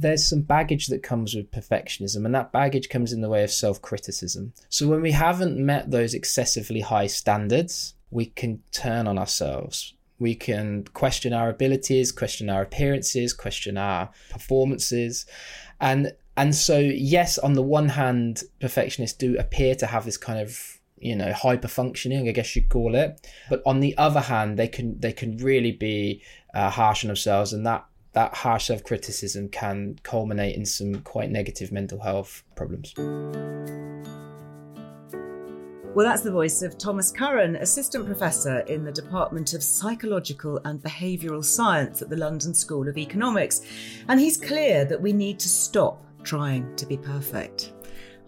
there's some baggage that comes with perfectionism, and that baggage comes in the way of self criticism. So when we haven't met those excessively high standards, we can turn on ourselves. We can question our abilities, question our appearances, question our performances. And and so yes, on the one hand, perfectionists do appear to have this kind of you know hyper functioning i guess you'd call it but on the other hand they can they can really be uh, harsh on themselves and that that harsh self criticism can culminate in some quite negative mental health problems. Well, that's the voice of Thomas Curran, Assistant Professor in the Department of Psychological and Behavioural Science at the London School of Economics. And he's clear that we need to stop trying to be perfect.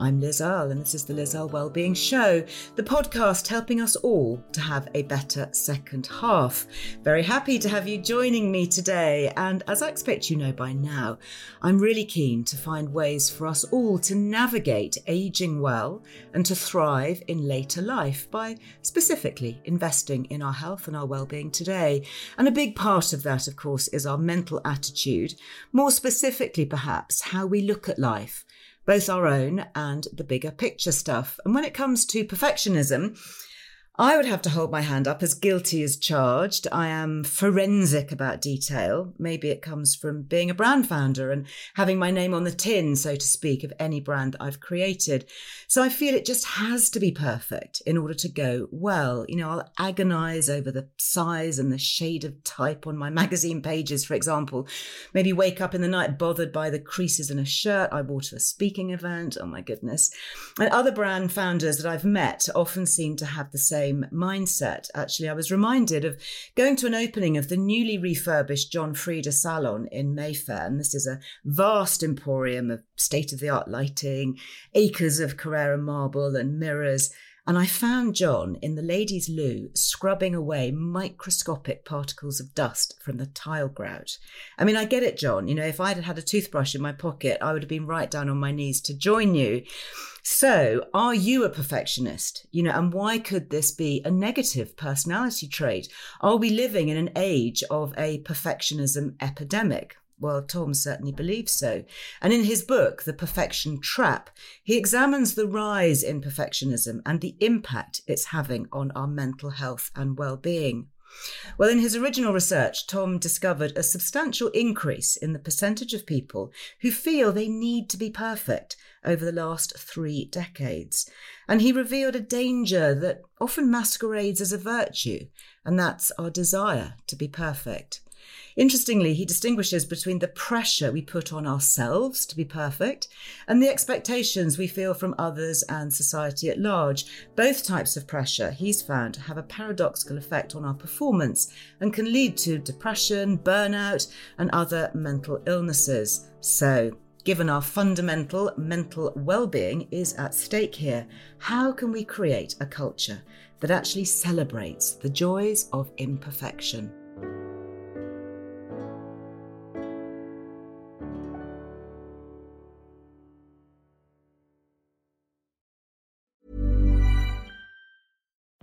I'm Liz Earle, and this is the Liz Earle Wellbeing Show, the podcast helping us all to have a better second half. Very happy to have you joining me today, and as I expect you know by now, I'm really keen to find ways for us all to navigate aging well and to thrive in later life by specifically investing in our health and our well-being today. And a big part of that, of course, is our mental attitude, more specifically, perhaps, how we look at life both our own and the bigger picture stuff. And when it comes to perfectionism, I would have to hold my hand up as guilty as charged. I am forensic about detail. Maybe it comes from being a brand founder and having my name on the tin, so to speak, of any brand that I've created. So I feel it just has to be perfect in order to go well. You know, I'll agonize over the size and the shade of type on my magazine pages, for example. Maybe wake up in the night bothered by the creases in a shirt I wore to a speaking event. Oh my goodness. And other brand founders that I've met often seem to have the same same mindset. Actually, I was reminded of going to an opening of the newly refurbished John Frieda Salon in Mayfair. And this is a vast emporium of state of the art lighting, acres of Carrara marble and mirrors. And I found John in the ladies' loo scrubbing away microscopic particles of dust from the tile grout. I mean, I get it, John. You know, if I'd had a toothbrush in my pocket, I would have been right down on my knees to join you. So, are you a perfectionist? You know, and why could this be a negative personality trait? Are we living in an age of a perfectionism epidemic? Well, Tom certainly believes so. And in his book, The Perfection Trap, he examines the rise in perfectionism and the impact it's having on our mental health and well being. Well, in his original research, Tom discovered a substantial increase in the percentage of people who feel they need to be perfect over the last three decades. And he revealed a danger that often masquerades as a virtue, and that's our desire to be perfect. Interestingly, he distinguishes between the pressure we put on ourselves to be perfect and the expectations we feel from others and society at large. Both types of pressure, he's found, have a paradoxical effect on our performance and can lead to depression, burnout, and other mental illnesses. So, Given our fundamental mental well being is at stake here, how can we create a culture that actually celebrates the joys of imperfection?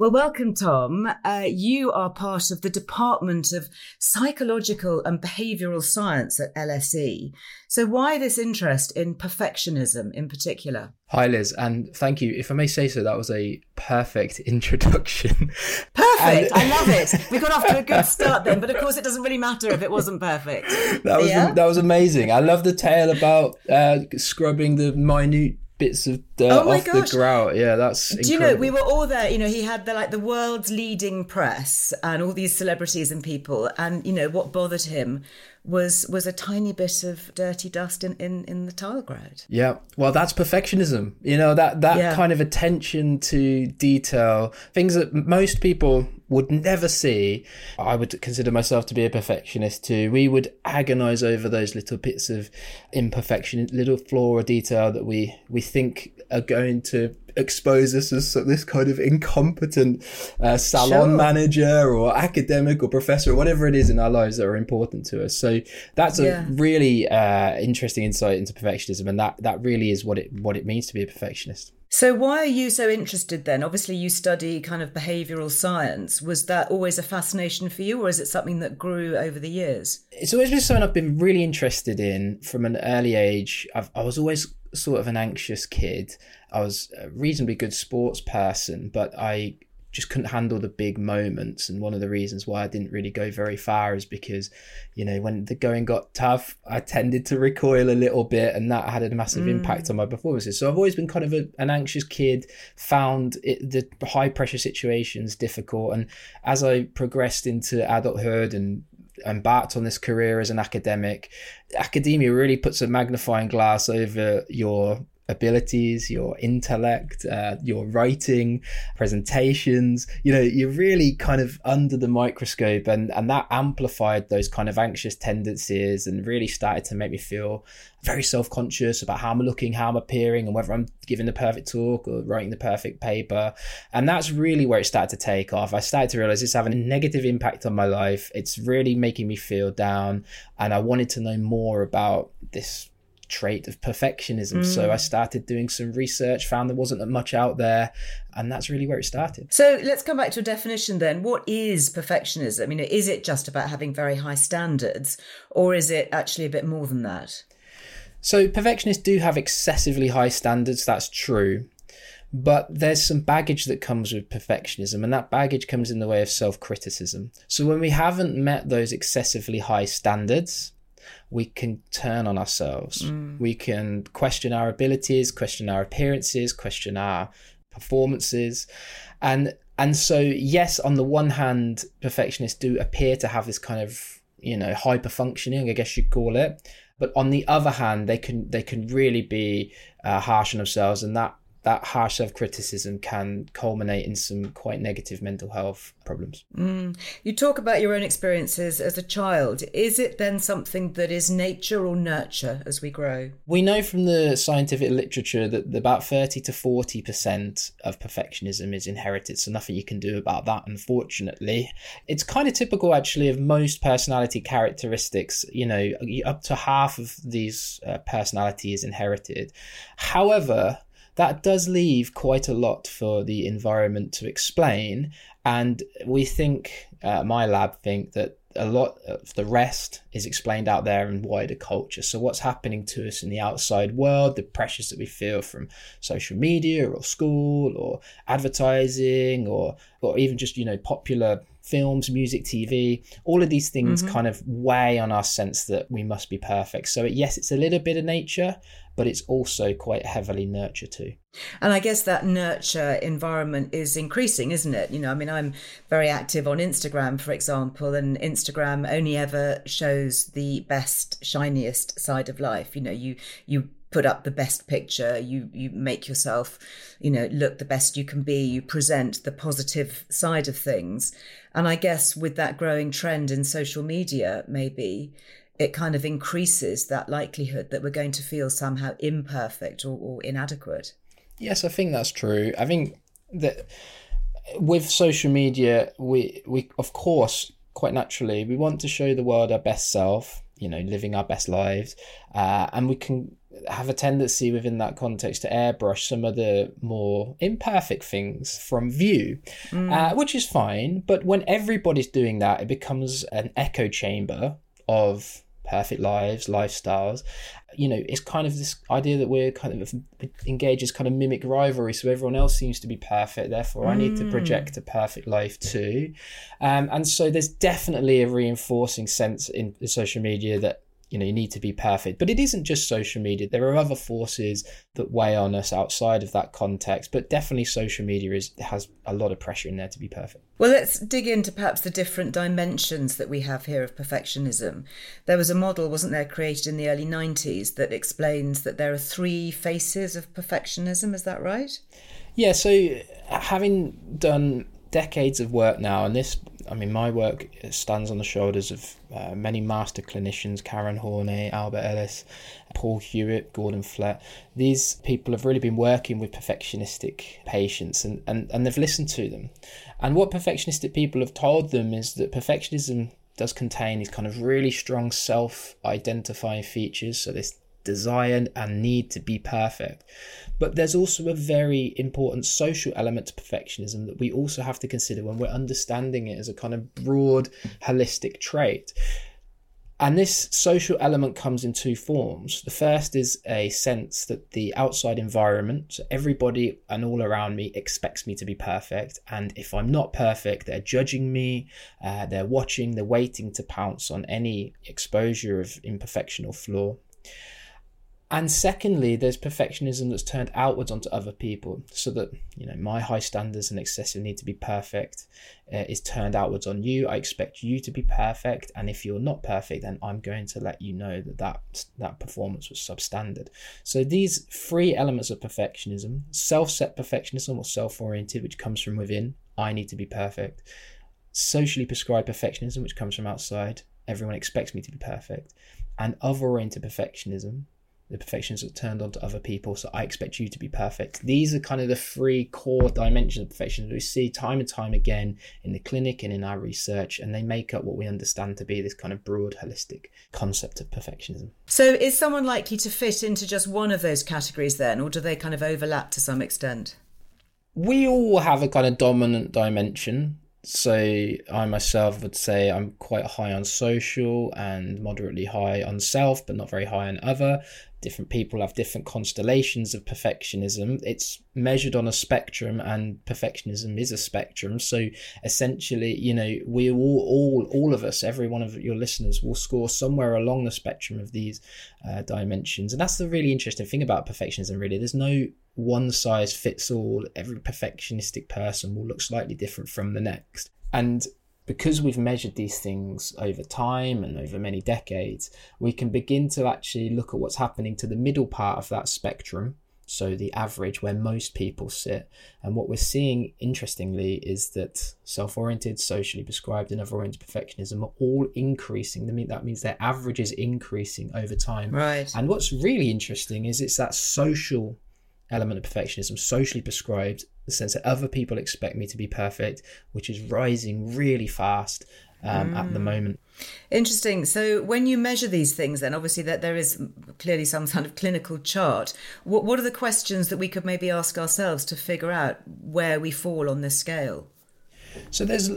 Well, welcome, Tom. Uh, you are part of the Department of Psychological and Behavioural Science at LSE. So, why this interest in perfectionism in particular? Hi, Liz, and thank you. If I may say so, that was a perfect introduction. Perfect. And... I love it. We got off to a good start then, but of course, it doesn't really matter if it wasn't perfect. That was yeah? that was amazing. I love the tale about uh, scrubbing the minute bits of dirt Oh off gosh. the grout. Yeah, that's Do you know we were all there? You know, he had the like the world's leading press and all these celebrities and people, and you know what bothered him was was a tiny bit of dirty dust in in, in the tile grout. Yeah, well, that's perfectionism. You know that that Yeah. kind of attention to detail, things that most people would never see. I would consider myself to be a perfectionist too. We would agonize over those little bits of imperfection, little flaw or detail that we we think are going to expose us as this kind of incompetent uh, salon Sure. manager or academic or professor or whatever it is in our lives that are important to us. So that's a really uh, interesting insight into perfectionism, and that that really is what it what it means to be a perfectionist. So why are you so interested then? Obviously, you study kind of behavioural science. Was that always a fascination for you, or is it something that grew over the years? It's always been something I've been really interested in from an early age. I've, I was always sort of an anxious kid. I was a reasonably good sports person, but I just couldn't handle the big moments. And one of the reasons why I didn't really go very far is because, you know, when the going got tough, I tended to recoil a little bit, and that had a massive impact on my mm. performances. So I've always been kind of a, an anxious kid, found it, the high pressure situations difficult. And as I progressed into adulthood and embarked on this career as an academic, academia really puts a magnifying glass over your abilities, your intellect, uh, your writing, presentations. You know, you're really kind of under the microscope, and and that amplified those kind of anxious tendencies, and really started to make me feel very self-conscious about how I'm looking, how I'm appearing, and whether I'm giving the perfect talk or writing the perfect paper. And that's really where it started to take off. I started to realize it's having a negative impact on my life. It's really making me feel down, and I wanted to know more about this trait of perfectionism. So I mm. started doing some research, found there wasn't that much out there, and that's really where it started. So let's come back to a definition then. What is perfectionism? I mean, is it just about having very high standards, or is it actually a bit more than that? So perfectionists do have excessively high standards, that's true. But there's some baggage that comes with perfectionism, and that baggage comes in the way of self criticism. So when we haven't met those excessively high standards, we can turn on ourselves. We can question our abilities, question our appearances, question our performances. And and so yes, on the one hand, perfectionists do appear to have this kind of, you know, hyper functioning, I guess you'd call it. But on the other hand, they can they can really be uh, harsh on themselves, and that that harsh self criticism can culminate in some quite negative mental health problems. You talk about your own experiences as a child. Is it then something that is nature or nurture as we grow? We know from the scientific literature that about 30 to 40% of perfectionism is inherited, so nothing you can do about that, unfortunately. It's kind of typical, actually, of most personality characteristics. You know, up to half of these uh, personality is inherited. However, that does leave quite a lot for the environment to explain. And we think, uh, my lab think that a lot of the rest is explained out there in wider culture. So, what's happening to us in the outside world, the pressures that we feel from social media or school or advertising or, or even just, you know, popular films, music, TV, all of these things kind of weigh on our sense that we must be perfect. So, yes, it's a little bit of nature, but it's also quite heavily nurture too. And I guess that nurture environment is increasing, isn't it? You know, I mean, I'm very active on Instagram, for example, and Instagram only ever shows the best, shiniest side of life. You know, you you put up the best picture, you you make yourself, you know, look the best you can be, you present the positive side of things. And I guess with that growing trend in social media, maybe it kind of increases that likelihood that we're going to feel somehow imperfect or, or inadequate. Yes, I think that's true. I think that with social media, we we of course quite naturally we want to show the world our best self. You know, living our best lives, uh, and we can have a tendency within that context to airbrush some of the more imperfect things from view, uh, which is fine. But when everybody's doing that, it becomes an echo chamber of perfect lives, lifestyles. You know, it's kind of this idea that we're kind of engaged as kind of mimic rivalry. So everyone else seems to be perfect, therefore I need to project a perfect life too. Um, and so there's definitely a reinforcing sense in social media that you know you need to be perfect. But it isn't just social media. There are other forces that weigh on us outside of that context but definitely social media is has a lot of pressure in there to be perfect. Well let's dig into perhaps the different dimensions that we have here of perfectionism. There was a model wasn't there created in the early 90s that explains that there are three faces of perfectionism. Is that right? Yeah so having done decades of work now, and this, I mean, my work stands on the shoulders of uh, many master clinicians Karen Horney, Albert Ellis, Paul Hewitt, Gordon Flett. These people have really been working with perfectionistic patients and, and, and they've listened to them. And what perfectionistic people have told them is that perfectionism does contain these kind of really strong self identifying features. So, this desire and need to be perfect. But there's also a very important social element to perfectionism that we also have to consider when we're understanding it as a kind of broad, holistic trait. And this social element comes in two forms. The first is a sense that the outside environment, so everybody and all around me, expects me to be perfect. And if I'm not perfect, they're judging me, uh, they're watching, they're waiting to pounce on any exposure of imperfection or flaw. And secondly, there's perfectionism that's turned outwards onto other people, so that you know my high standards and excessive need to be perfect uh, is turned outwards on you. I expect you to be perfect, and if you're not perfect, then I'm going to let you know that that, that performance was substandard. So these three elements of perfectionism: self-set perfectionism or self-oriented, which comes from within. I need to be perfect. Socially prescribed perfectionism, which comes from outside. Everyone expects me to be perfect, and other-oriented perfectionism the perfections are turned on to other people. So I expect you to be perfect. These are kind of the three core dimensions of perfection that we see time and time again in the clinic and in our research, and they make up what we understand to be this kind of broad, holistic concept of perfectionism. So is someone likely to fit into just one of those categories then, or do they kind of overlap to some extent? We all have a kind of dominant dimension so I myself would say I'm quite high on social and moderately high on self, but not very high on other different people have different constellations of perfectionism. It's measured on a spectrum, and perfectionism is a spectrum. So essentially, you know, we all, all, all of us, every one of your listeners, will score somewhere along the spectrum of these uh, dimensions, and that's the really interesting thing about perfectionism. Really, there's no one size fits all. Every perfectionistic person will look slightly different from the next, and because we've measured these things over time and over many decades, we can begin to actually look at what's happening to the middle part of that spectrum. So, the average where most people sit. And what we're seeing, interestingly, is that self oriented, socially prescribed, and other oriented perfectionism are all increasing. That means their average is increasing over time. Right. And what's really interesting is it's that social element of perfectionism, socially prescribed, the sense that other people expect me to be perfect, which is rising really fast um, mm. at the mm. moment. Interesting. So, when you measure these things, then obviously that there is clearly some kind of clinical chart. What What are the questions that we could maybe ask ourselves to figure out where we fall on this scale? So there's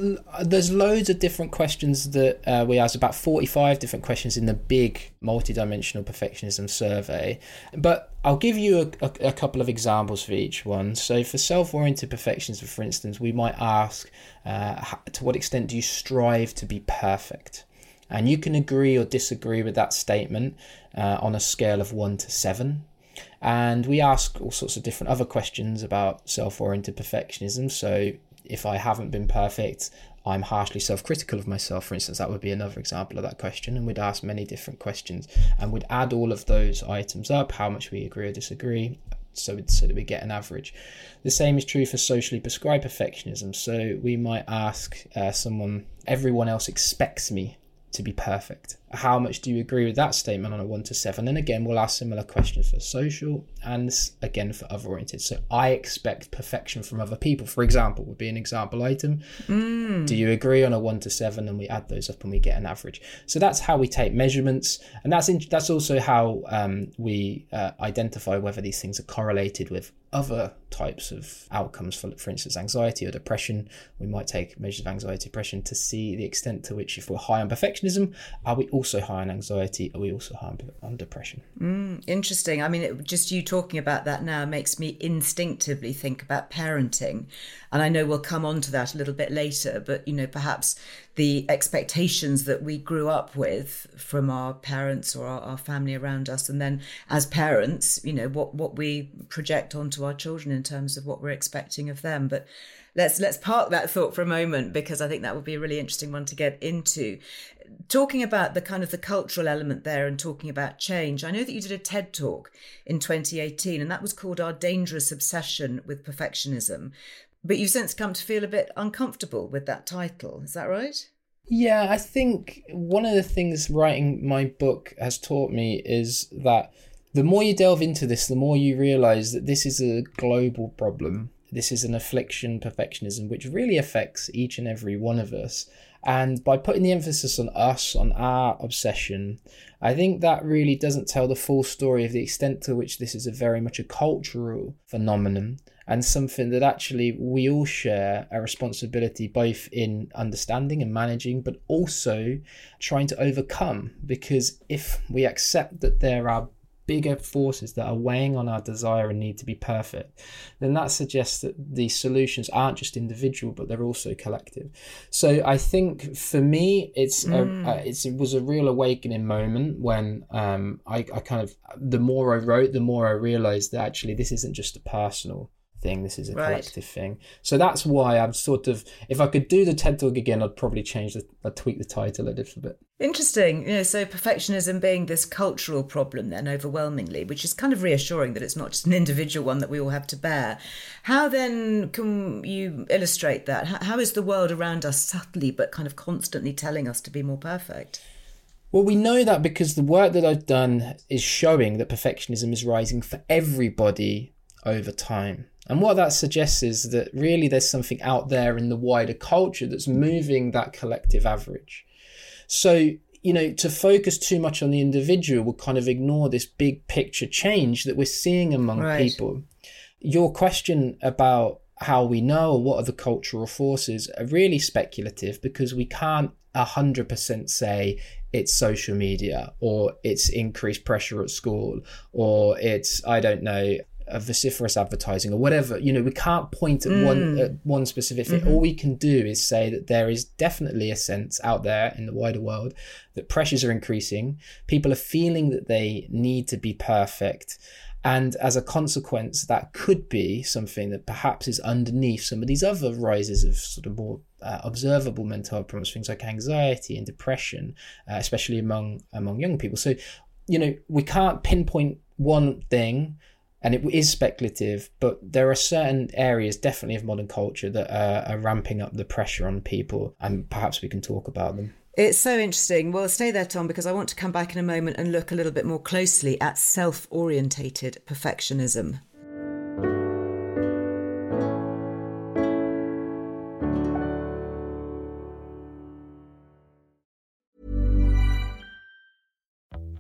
there's loads of different questions that uh, we asked about 45 different questions in the big multi-dimensional perfectionism survey, but I'll give you a, a, a couple of examples for each one. So for self-oriented perfectionism, for instance, we might ask, uh, to what extent do you strive to be perfect? And you can agree or disagree with that statement uh, on a scale of one to seven. And we ask all sorts of different other questions about self oriented perfectionism. So, if I haven't been perfect, I'm harshly self critical of myself, for instance. That would be another example of that question. And we'd ask many different questions and we'd add all of those items up, how much we agree or disagree, so, so that we get an average. The same is true for socially prescribed perfectionism. So we might ask uh, someone, everyone else expects me to be perfect. How much do you agree with that statement on a one to seven? And again, we'll ask similar questions for social and again for other oriented. So I expect perfection from other people, for example, would be an example item. Mm. Do you agree on a one to seven? And we add those up and we get an average. So that's how we take measurements, and that's in, that's also how um, we uh, identify whether these things are correlated with other types of outcomes for for instance anxiety or depression we might take measures of anxiety depression to see the extent to which if we're high on perfectionism are we also high on anxiety? Are we also high on depression? Mm, interesting. I mean, it, just you talking about that now makes me instinctively think about parenting. And I know we'll come on to that a little bit later, but, you know, perhaps the expectations that we grew up with from our parents or our, our family around us. And then as parents, you know, what, what we project onto our children in terms of what we're expecting of them. But let's let's park that thought for a moment because I think that would be a really interesting one to get into. Talking about the kind of the cultural element there and talking about change, I know that you did a TED talk in 2018 and that was called Our Dangerous Obsession with Perfectionism. But you've since come to feel a bit uncomfortable with that title. Is that right? Yeah, I think one of the things writing my book has taught me is that the more you delve into this, the more you realize that this is a global problem this is an affliction, perfectionism, which really affects each and every one of us. And by putting the emphasis on us, on our obsession, I think that really doesn't tell the full story of the extent to which this is a very much a cultural phenomenon and something that actually we all share a responsibility both in understanding and managing, but also trying to overcome. Because if we accept that there are bigger forces that are weighing on our desire and need to be perfect, then that suggests that the solutions aren't just individual, but they're also collective. So I think for me, it's mm. a, it's, it was a real awakening moment when um, I, I kind of the more I wrote, the more I realized that actually this isn't just a personal thing. This is a right. collective thing. So that's why I'm sort of, if I could do the TED Talk again, I'd probably change the, I'd tweak the title a little bit. Interesting. You know, so perfectionism being this cultural problem then overwhelmingly, which is kind of reassuring that it's not just an individual one that we all have to bear. How then can you illustrate that? How is the world around us subtly but kind of constantly telling us to be more perfect? Well, we know that because the work that I've done is showing that perfectionism is rising for everybody over time. And what that suggests is that really there's something out there in the wider culture that's moving that collective average. So, you know, to focus too much on the individual will kind of ignore this big picture change that we're seeing among right. people. Your question about how we know or what are the cultural forces are really speculative because we can't 100% say it's social media or it's increased pressure at school or it's i don't know vociferous advertising or whatever you know we can't point at mm. one at one specific thing mm-hmm. all we can do is say that there is definitely a sense out there in the wider world that pressures are increasing people are feeling that they need to be perfect and as a consequence that could be something that perhaps is underneath some of these other rises of sort of more uh, observable mental health problems things like anxiety and depression uh, especially among among young people so you know we can't pinpoint one thing and it is speculative, but there are certain areas, definitely of modern culture, that are, are ramping up the pressure on people, and perhaps we can talk about them. It's so interesting. Well, stay there, Tom, because I want to come back in a moment and look a little bit more closely at self orientated perfectionism.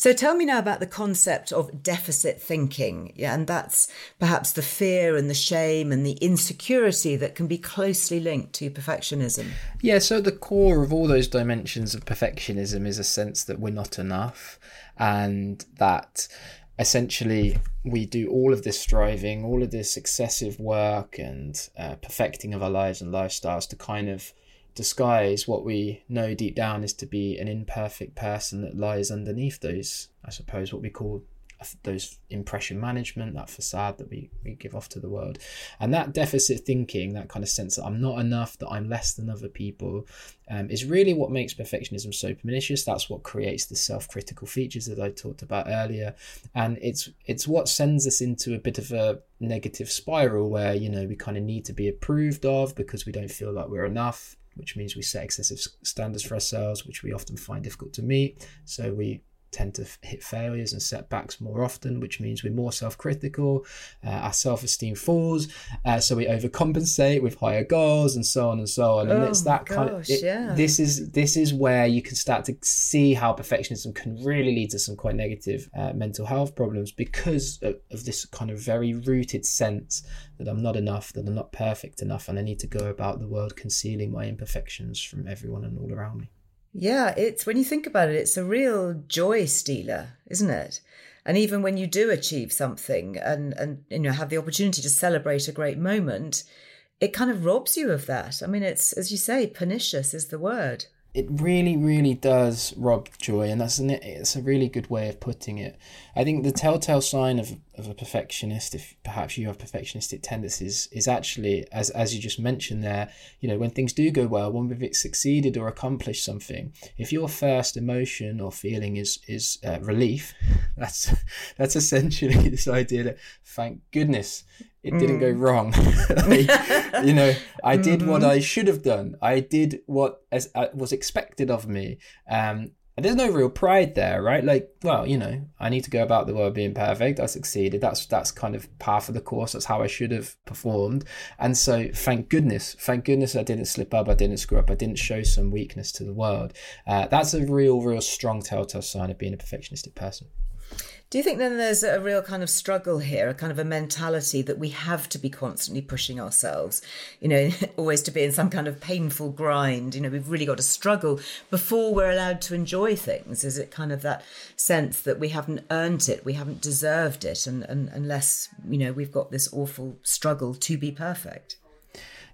So tell me now about the concept of deficit thinking. Yeah, and that's perhaps the fear and the shame and the insecurity that can be closely linked to perfectionism. Yeah, so the core of all those dimensions of perfectionism is a sense that we're not enough and that essentially we do all of this striving, all of this excessive work and uh, perfecting of our lives and lifestyles to kind of disguise what we know deep down is to be an imperfect person that lies underneath those, I suppose, what we call those impression management, that facade that we, we give off to the world. And that deficit thinking, that kind of sense that I'm not enough, that I'm less than other people, um, is really what makes perfectionism so pernicious. That's what creates the self-critical features that I talked about earlier. And it's it's what sends us into a bit of a negative spiral where, you know, we kind of need to be approved of because we don't feel like we're enough which means we set excessive standards for ourselves, which we often find difficult to meet. So we tend to hit failures and setbacks more often, which means we're more self critical, uh, our self esteem falls, uh, so we overcompensate with higher goals and so on and so on. And oh it's that gosh, kind of it, yeah. this is this is where you can start to see how perfectionism can really lead to some quite negative uh, mental health problems because of, of this kind of very rooted sense that I'm not enough, that I'm not perfect enough, and I need to go about the world concealing my imperfections from everyone and all around me. Yeah, it's when you think about it, it's a real joy stealer, isn't it? And even when you do achieve something and and you know have the opportunity to celebrate a great moment, it kind of robs you of that. I mean, it's as you say, pernicious is the word. It really, really does rob joy, and that's an, it's a really good way of putting it. I think the telltale sign of, of a perfectionist, if perhaps you have perfectionistic tendencies, is actually, as as you just mentioned there, you know, when things do go well, when we've succeeded or accomplished something, if your first emotion or feeling is is uh, relief, that's that's essentially this idea that thank goodness it didn't go wrong. like, you know, I did what I should have done. I did what as uh, was expected of me. Um, and there's no real pride there, right? Like, well, you know, I need to go about the world being perfect. I succeeded. That's that's kind of par for the course. That's how I should have performed. And so, thank goodness, thank goodness, I didn't slip up. I didn't screw up. I didn't show some weakness to the world. Uh, that's a real, real strong telltale sign of being a perfectionistic person. Do you think then there's a real kind of struggle here, a kind of a mentality that we have to be constantly pushing ourselves, you know, always to be in some kind of painful grind? You know, we've really got to struggle before we're allowed to enjoy things. Is it kind of that sense that we haven't earned it, we haven't deserved it, and, and unless, you know, we've got this awful struggle to be perfect?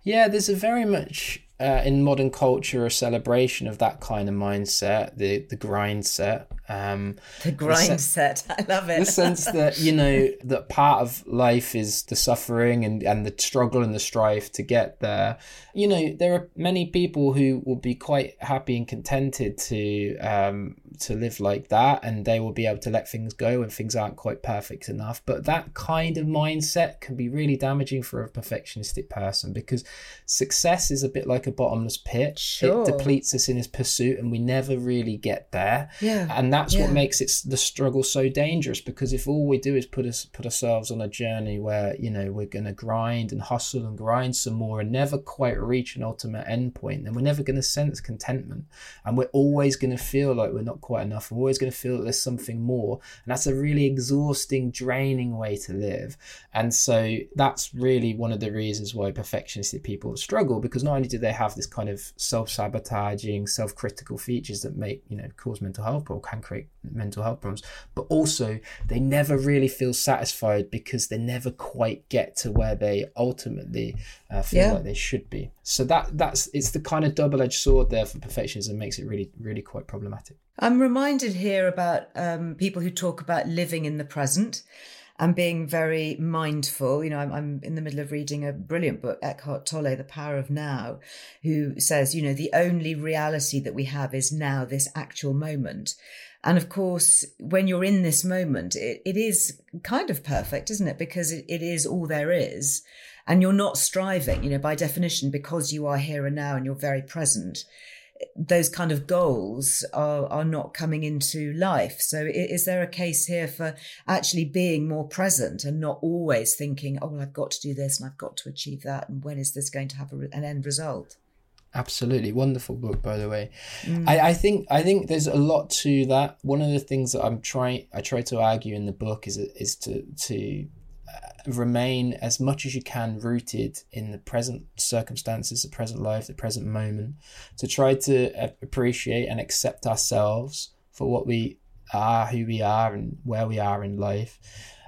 Yeah, there's a very much uh, in modern culture a celebration of that kind of mindset, the the grind set. Um, the grind the se- set, I love it. The sense that you know that part of life is the suffering and and the struggle and the strife to get there. You know, there are many people who will be quite happy and contented to um, to live like that, and they will be able to let things go when things aren't quite perfect enough. But that kind of mindset can be really damaging for a perfectionistic person because success is a bit like a bottomless pit. Sure. It depletes us in its pursuit, and we never really get there. Yeah. And that's yeah. what makes it the struggle so dangerous because if all we do is put us put ourselves on a journey where you know we're going to grind and hustle and grind some more and never quite reach an ultimate endpoint, then we're never going to sense contentment, and we're always going to feel like we're not quite enough. We're always going to feel that there's something more, and that's a really exhausting, draining way to live. And so that's really one of the reasons why perfectionistic people struggle because not only do they have this kind of self-sabotaging, self-critical features that make you know cause mental health or can create mental health problems. But also, they never really feel satisfied because they never quite get to where they ultimately uh, feel Yeah. like they should be. So that that's it's the kind of double edged sword there for perfectionism makes it really really quite problematic. I'm reminded here about um, people who talk about living in the present and being very mindful. You know, I'm, I'm in the middle of reading a brilliant book, Eckhart Tolle, The Power of Now, who says, you know, the only reality that we have is now, this actual moment. And of course, when you're in this moment, it, it is kind of perfect, isn't it? Because it, it is all there is. And you're not striving, you know, by definition, because you are here and now and you're very present those kind of goals are are not coming into life. So, is there a case here for actually being more present and not always thinking, "Oh, well, I've got to do this and I've got to achieve that, and when is this going to have a, an end result?" Absolutely wonderful book, by the way. I, I think I think there's a lot to that. One of the things that I'm trying I try to argue in the book is is to to uh, remain as much as you can rooted in the present circumstances, the present life, the present moment. To try to appreciate and accept ourselves for what we are, who we are, and where we are in life,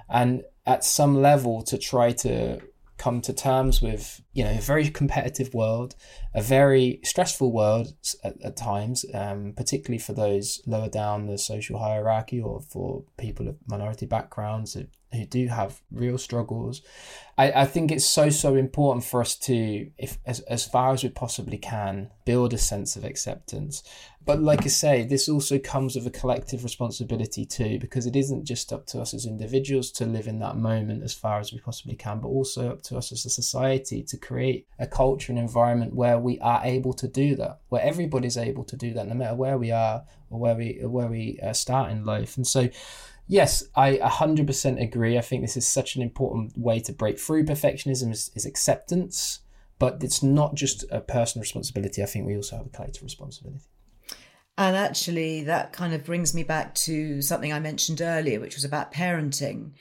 and at some level to try to come to terms with you know a very competitive world a very stressful world at, at times um, particularly for those lower down the social hierarchy or for people of minority backgrounds who, who do have real struggles. I, I think it's so so important for us to if as, as far as we possibly can build a sense of acceptance but like I say, this also comes with a collective responsibility too, because it isn't just up to us as individuals to live in that moment as far as we possibly can, but also up to us as a society to create a culture and environment where we are able to do that, where everybody's able to do that, no matter where we are or where we where we uh, start in life. And so, yes, I 100% agree. I think this is such an important way to break through perfectionism is, is acceptance, but it's not just a personal responsibility. I think we also have a collective responsibility. And actually, that kind of brings me back to something I mentioned earlier, which was about parenting.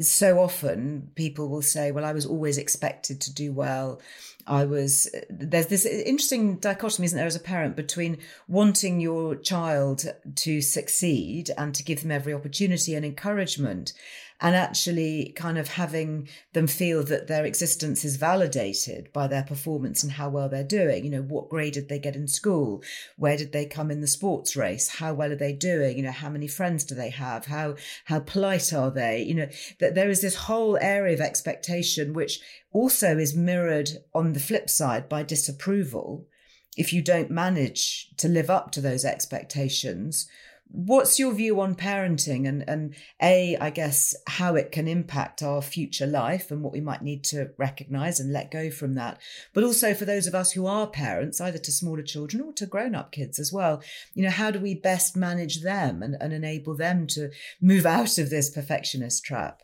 So often people will say, Well, I was always expected to do well. I was, there's this interesting dichotomy, isn't there, as a parent between wanting your child to succeed and to give them every opportunity and encouragement, and actually kind of having them feel that their existence is validated by their performance and how well they're doing. You know, what grade did they get in school? Where did they come in the sports race? How well are they doing? You know, how many friends do they have? How how polite are they? You know, that there is this whole area of expectation which also is mirrored on the flip side by disapproval if you don't manage to live up to those expectations what's your view on parenting and and a i guess how it can impact our future life and what we might need to recognize and let go from that. But also for those of us who are parents either to smaller children or to grown-up kids as well you know how do we best manage them and, and enable them to move out of this perfectionist trap?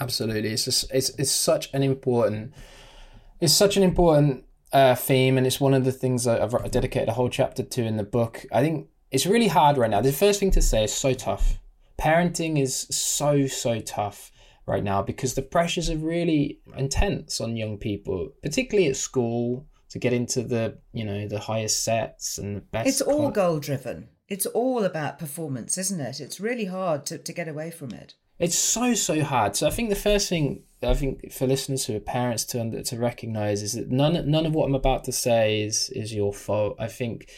Absolutely, it's just, it's it's such an important it's such an important uh, theme, and it's one of the things I've dedicated a whole chapter to in the book. I think it's really hard right now. The first thing to say is so tough. Parenting is so so tough right now because the pressures are really intense on young people, particularly at school, to get into the you know the highest sets and the best. it's all goal driven it's all about performance isn't it it's really hard to, to get away from it It's so so hard. So I think the first thing I think for listeners who are parents to to recognize is that none none of what I'm about to say is is your fault. I think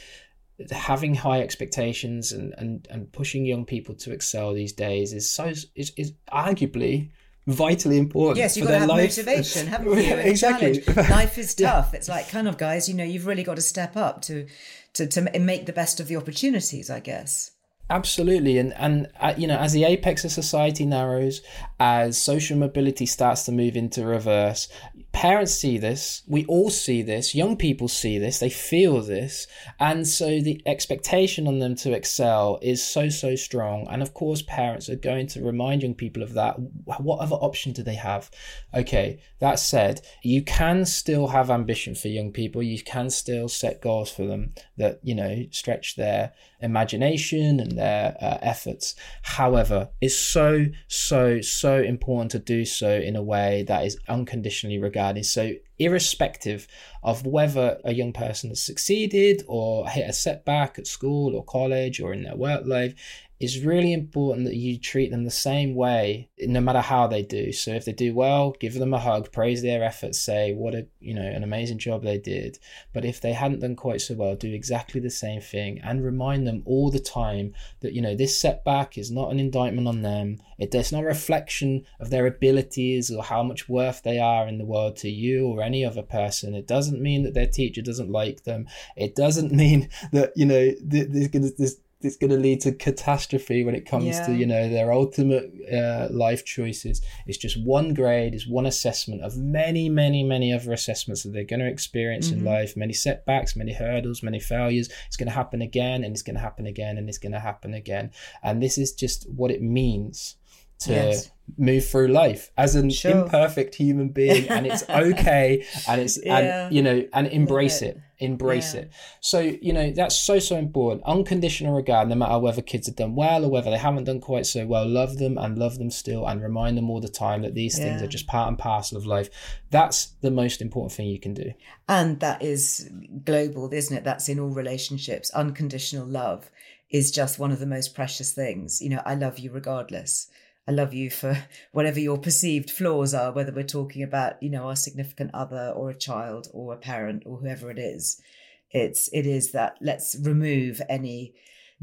having high expectations and and, and pushing young people to excel these days is so is, is arguably vitally important. Yes, you've for got to have life. motivation, haven't you? Exactly. Life is tough. It's like kind of guys, you know, you've really got to step up to to to make the best of the opportunities, I guess. Absolutely, and and uh, you know, as the apex of society narrows, as social mobility starts to move into reverse, parents see this. We all see this. Young people see this. They feel this, and so the expectation on them to excel is so so strong. And of course, parents are going to remind young people of that. What other option do they have? Okay, that said, you can still have ambition for young people. You can still set goals for them that you know stretch their imagination and their uh, efforts. However, it's so, so, so important to do so in a way that is unconditionally regarded. So irrespective of whether a young person has succeeded or hit a setback at school or college or in their work life it's really important that you treat them the same way no matter how they do. So if they do well give them a hug praise their efforts say what a you know an amazing job they did. But if they hadn't done quite so well do exactly the same thing and remind them all the time that you know this setback is not an indictment on them. It, it's not a reflection of their abilities or how much worth they are in the world to you or any other person. It doesn't mean that their teacher doesn't like them. It doesn't mean that you know this it's going to lead to catastrophe when it comes yeah. to you know their ultimate uh, life choices it's just one grade it's one assessment of many many many other assessments that they're going to experience mm-hmm. in life many setbacks many hurdles many failures it's going to happen again and it's going to happen again and it's going to happen again and this is just what it means to yes. move through life as an sure. imperfect human being and it's okay and it's yeah. and you know and embrace it embrace yeah. it. So you know that's so so important. Unconditional regard no matter whether kids have done well or whether they haven't done quite so well love them and love them still and remind them all the time that these yeah. things are just part and parcel of life. That's the most important thing you can do. And that is global isn't it? That's in all relationships. Unconditional love is just one of the most precious things. You know i love you regardless I love you for whatever your perceived flaws are, whether we're talking about, you know, our significant other or a child or a parent or whoever it is. It's it is that let's remove any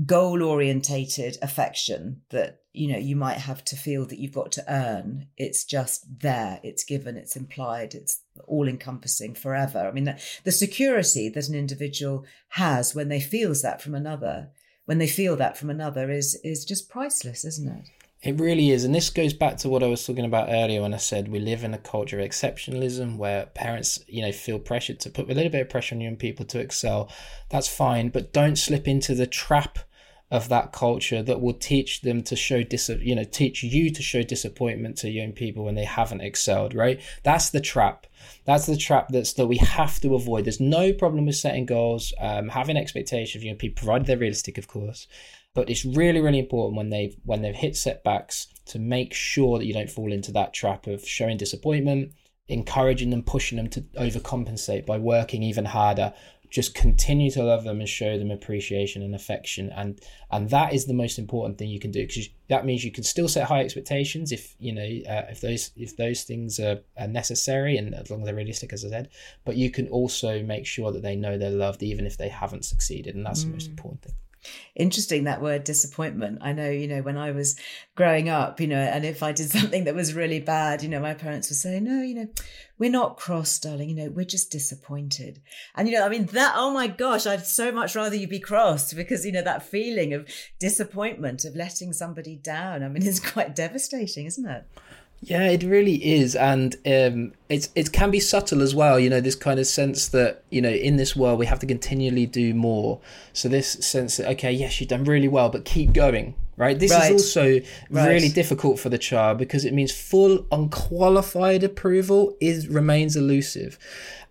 goal orientated affection that you know you might have to feel that you've got to earn. It's just there. It's given. It's implied. It's all encompassing forever. I mean the, the security that an individual has when they feels that from another when they feel that from another is is just priceless isn't it it really is. And this goes back to what I was talking about earlier when I said we live in a culture of exceptionalism where parents, you know, feel pressured to put a little bit of pressure on young people to excel. That's fine, but don't slip into the trap of that culture that will teach them to show dis you know teach you to show disappointment to young people when they haven't excelled right that's the trap that's the trap that's that we have to avoid there's no problem with setting goals um, having expectations of young people provided they're realistic of course but it's really, really important when they've when they've hit setbacks to make sure that you don't fall into that trap of showing disappointment, encouraging them, pushing them to overcompensate by working even harder. Just continue to love them and show them appreciation and affection, and and that is the most important thing you can do because that means you can still set high expectations if you know uh, if those if those things are, are necessary and as long as they're realistic, as I said. But you can also make sure that they know they're loved even if they haven't succeeded, and that's mm. the most mm. important thing. Interesting that word disappointment. I know, you know, when I was growing up, you know, and if I did something that was really bad, you know, my parents would say, no, you know, we're not cross, darling, you know, we're just disappointed. And, you know, I mean, that, oh my gosh, I'd so much rather you be crossed because, you know, that feeling of disappointment, of letting somebody down, I mean, is quite devastating, isn't it? Yeah, it really is, and um, it's it can be subtle as well. You know, this kind of sense that you know in this world we have to continually do more. So this sense that okay, yes, you've done really well, but keep going. Right. This right. is also right. really difficult for the child because it means full unqualified approval is remains elusive.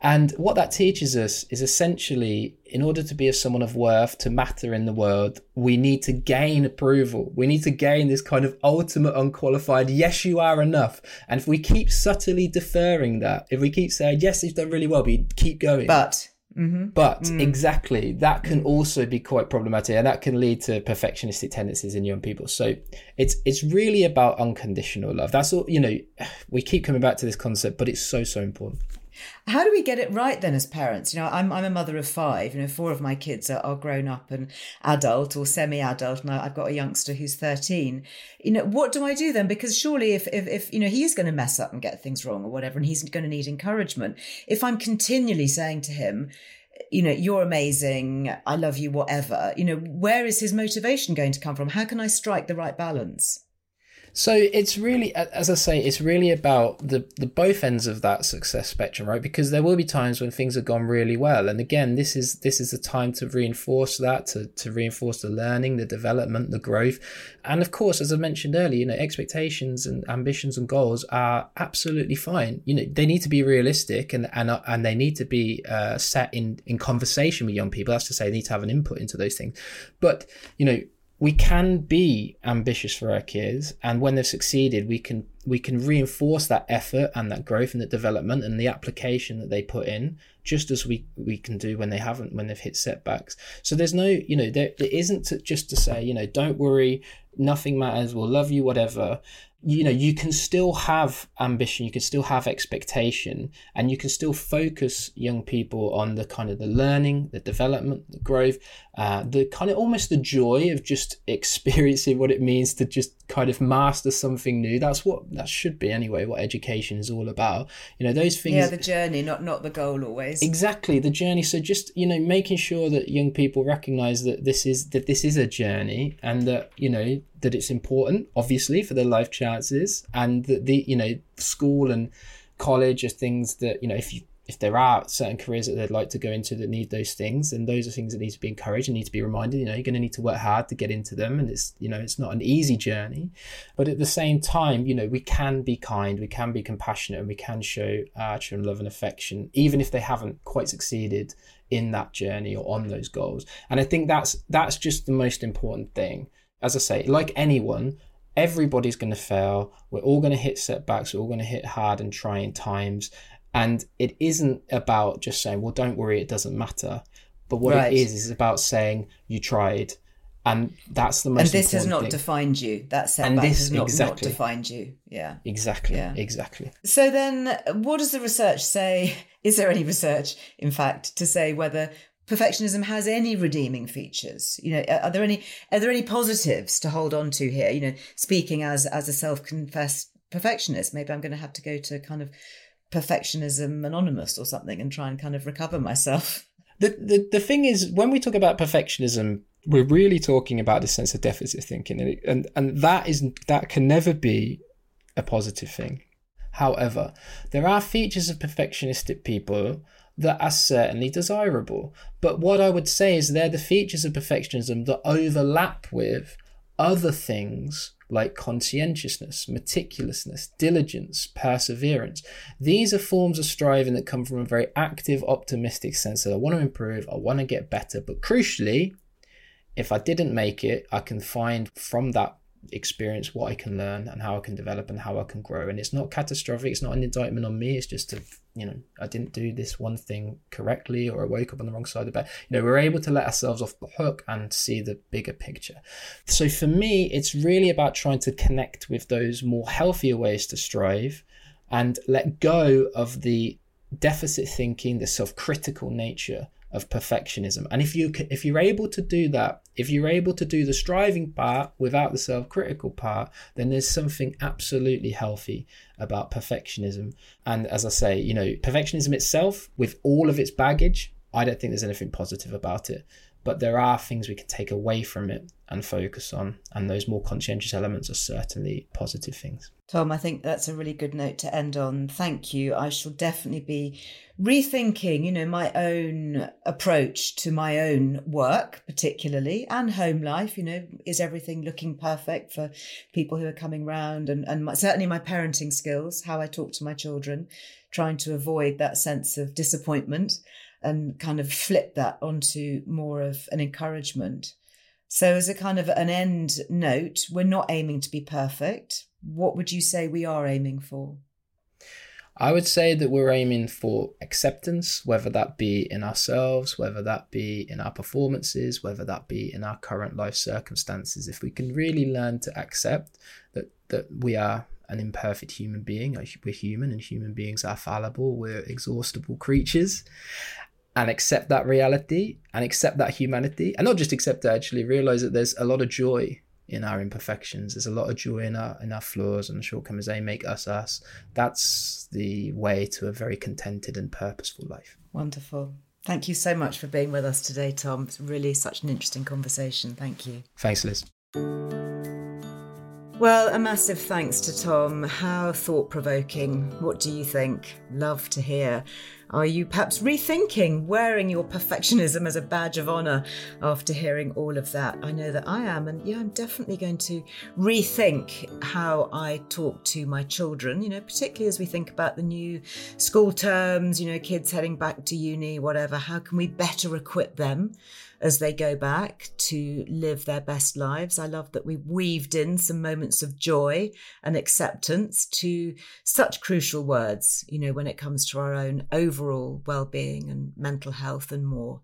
And what that teaches us is essentially, in order to be a someone of worth, to matter in the world, we need to gain approval. We need to gain this kind of ultimate unqualified, yes, you are enough. And if we keep subtly deferring that, if we keep saying, yes, you've done really well, but you keep going. But. Mm-hmm. But mm. exactly, that can also be quite problematic, and that can lead to perfectionistic tendencies in young people. So it's it's really about unconditional love. That's all. You know, we keep coming back to this concept, but it's so so important. How do we get it right then as parents? You know, I'm, I'm a mother of five. You know, four of my kids are, are grown up and adult or semi adult, and I've got a youngster who's 13. You know, what do I do then? Because surely if, if, if you know, he is going to mess up and get things wrong or whatever, and he's going to need encouragement, if I'm continually saying to him, you know, you're amazing, I love you, whatever, you know, where is his motivation going to come from? How can I strike the right balance? So it's really, as I say, it's really about the the both ends of that success spectrum, right? Because there will be times when things have gone really well, and again, this is this is the time to reinforce that, to to reinforce the learning, the development, the growth, and of course, as I mentioned earlier, you know, expectations and ambitions and goals are absolutely fine. You know, they need to be realistic and and and they need to be uh, set in in conversation with young people. That's to say, they need to have an input into those things, but you know we can be ambitious for our kids and when they've succeeded we can we can reinforce that effort and that growth and the development and the application that they put in just as we we can do when they haven't when they've hit setbacks. So there's no you know there, there isn't to, just to say you know don't worry nothing matters we'll love you whatever. You know you can still have ambition you can still have expectation and you can still focus young people on the kind of the learning the development the growth uh, the kind of almost the joy of just experiencing what it means to just kind of master something new. That's what that should be anyway what education is all about. You know those things yeah the journey not not the goal always. Exactly the journey. So just you know making sure that young people recognize that this is that this is a journey and that you know that it's important obviously for their life chances and that the you know school and college are things that you know if you if there are certain careers that they'd like to go into that need those things, and those are things that need to be encouraged and need to be reminded. You know, you're going to need to work hard to get into them, and it's you know it's not an easy journey, but at the same time, you know, we can be kind, we can be compassionate, and we can show our children love and affection, even if they haven't quite succeeded in that journey or on those goals. And I think that's that's just the most important thing. As I say, like anyone, everybody's going to fail. We're all going to hit setbacks. We're all going to hit hard and trying times. And it isn't about just saying, well, don't worry, it doesn't matter. But what Right. it is, is about saying you tried. And that's the most and this has not thing. defined you that And this- has not, not defined you yeah Exactly. Yeah. Exactly. So then, what does the research say? Is there any research, in fact, to say whether perfectionism has any redeeming features? You know, are are there any are there any positives to hold on to here? You know, speaking as as a self confessed perfectionist, maybe I'm going to have to go to kind of perfectionism anonymous or something and try and kind of recover myself. The, the the thing is, when we talk about perfectionism, we're really talking about the sense of deficit thinking, and and and that is that can never be a positive thing. However, there are features of perfectionistic people that are certainly desirable. But what I would say is they're the features of perfectionism that overlap with other things like conscientiousness, meticulousness, diligence, perseverance. These are forms of striving that come from a very active, optimistic sense that I want to improve, I want to get better. But crucially, if I didn't make it, I can find from that experience what I can learn and how I can develop and how I can grow. And it's not catastrophic, it's not an indictment on me, it's just a you know, I didn't do this one thing correctly or I woke up on the wrong side of the bed. You know, we're able to let ourselves off the hook and see the bigger picture. So for me, it's really about trying to connect with those more healthier ways to strive and let go of the deficit thinking, the self-critical nature of perfectionism. And if you if you're able to do that, if you're able to do the striving part without the self-critical part, then there's something absolutely healthy about perfectionism. And as I say, you know, perfectionism itself with all of its baggage, I don't think there's anything positive about it. But there are things we can take away from it and focus on, and those more conscientious elements are certainly positive things. Tom, I think that's a really good note to end on. Thank you. I shall definitely be rethinking, you know, my own approach to my own work, particularly, and home life. You know, is everything looking perfect for people who are coming round? And, and my, certainly my parenting skills, how I talk to my children, trying to avoid that sense of disappointment and kind of flip that onto more of an encouragement. So, as a kind of an end note, we're not aiming to be perfect. What would you say we are aiming for? I would say that we're aiming for acceptance, whether that be in ourselves, whether that be in our performances, whether that be in our current life circumstances. If we can really learn to accept that that we are an imperfect human being, we're human and human beings are fallible, we're exhaustible creatures, and accept that reality and accept that humanity, and not just accept it, actually realize that there's a lot of joy in our imperfections. There's a lot of joy in our in our flaws and the shortcomings. They make us us. That's the way to a very contented and purposeful life. Wonderful. Thank you so much for being with us today, Tom. It's really such an interesting conversation. Thank you. Thanks, Liz. Well, a massive thanks to Tom. How thought provoking. What do you think? Love to hear. Are you perhaps rethinking wearing your perfectionism as a badge of honour after hearing all of that? I know that I am, and yeah, I'm definitely going to rethink how I talk to my children, you know, particularly as we think about the new school terms, you know, kids heading back to uni, whatever. How can we better equip them? As they go back to live their best lives. I love that we weaved in some moments of joy and acceptance to such crucial words, you know, when it comes to our own overall well being and mental health and more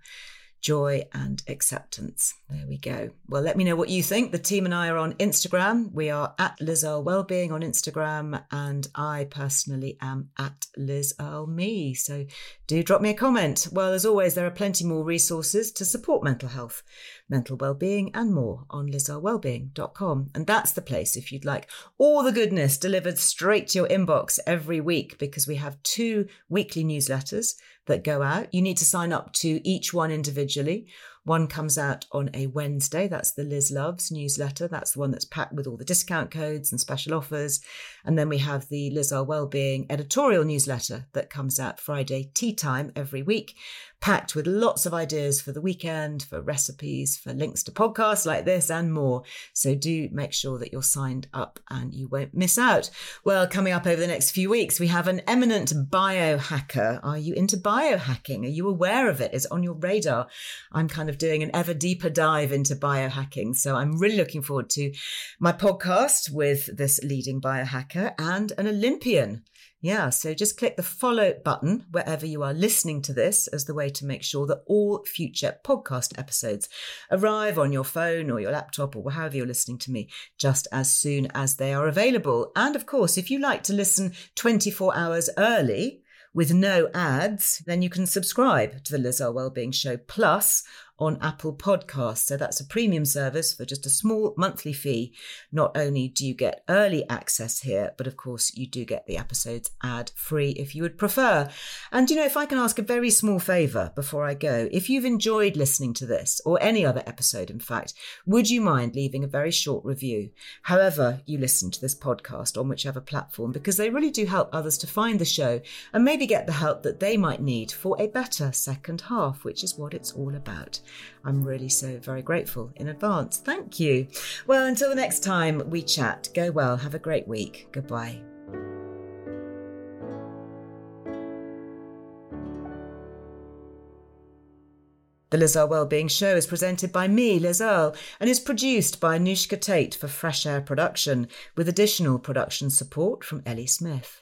joy and acceptance. There we go. Well, let me know what you think. The team and I are on Instagram. We are at Liz Earle Wellbeing on Instagram, and I personally am at Liz Earle Me. So do drop me a comment. Well, as always, there are plenty more resources to support mental health, mental well-being, and more on lizearlewellbeing.com. And that's the place if you'd like all the goodness delivered straight to your inbox every week, because we have two weekly newsletters that go out. You need to sign up to each one individually. One comes out on a Wednesday. That's the Liz Loves newsletter. That's the one that's packed with all the discount codes and special offers. And then we have the Liz Earle Wellbeing editorial newsletter that comes out Friday tea time every week, packed with lots of ideas for the weekend, for recipes, for links to podcasts like this and more. So do make sure that you're signed up and you won't miss out. Well, coming up over the next few weeks, we have an eminent biohacker. Are you into biohacking? Are you aware of it? Is it on your radar? I'm kind of doing an ever deeper dive into biohacking. So I'm really looking forward to my podcast with this leading biohacker and an Olympian. Yeah, so just click the follow button wherever you are listening to this as the way to make sure that all future podcast episodes arrive on your phone or your laptop or however you're listening to me just as soon as they are available. And of course, if you like to listen 24 hours early, with no ads, then you can subscribe to the Liz Wellbeing Show Plus on Apple Podcasts. So that's a premium service for just a small monthly fee. Not only do you get early access here, but of course you do get the episodes ad free if you would prefer. And you know, if I can ask a very small favor before I go, if you've enjoyed listening to this or any other episode, in fact, would you mind leaving a very short review? However, you listen to this podcast on whichever platform, because they really do help others to find the show and maybe get the help that they might need for a better second half, which is what it's all about. I'm really so very grateful in advance. Thank you. Well, until the next time we chat, go well. Have a great week. Goodbye. The Liz Earle Wellbeing Show is presented by me, Liz Earle, and is produced by Anushka Tate for Fresh Air Production, with additional production support from Ellie Smith.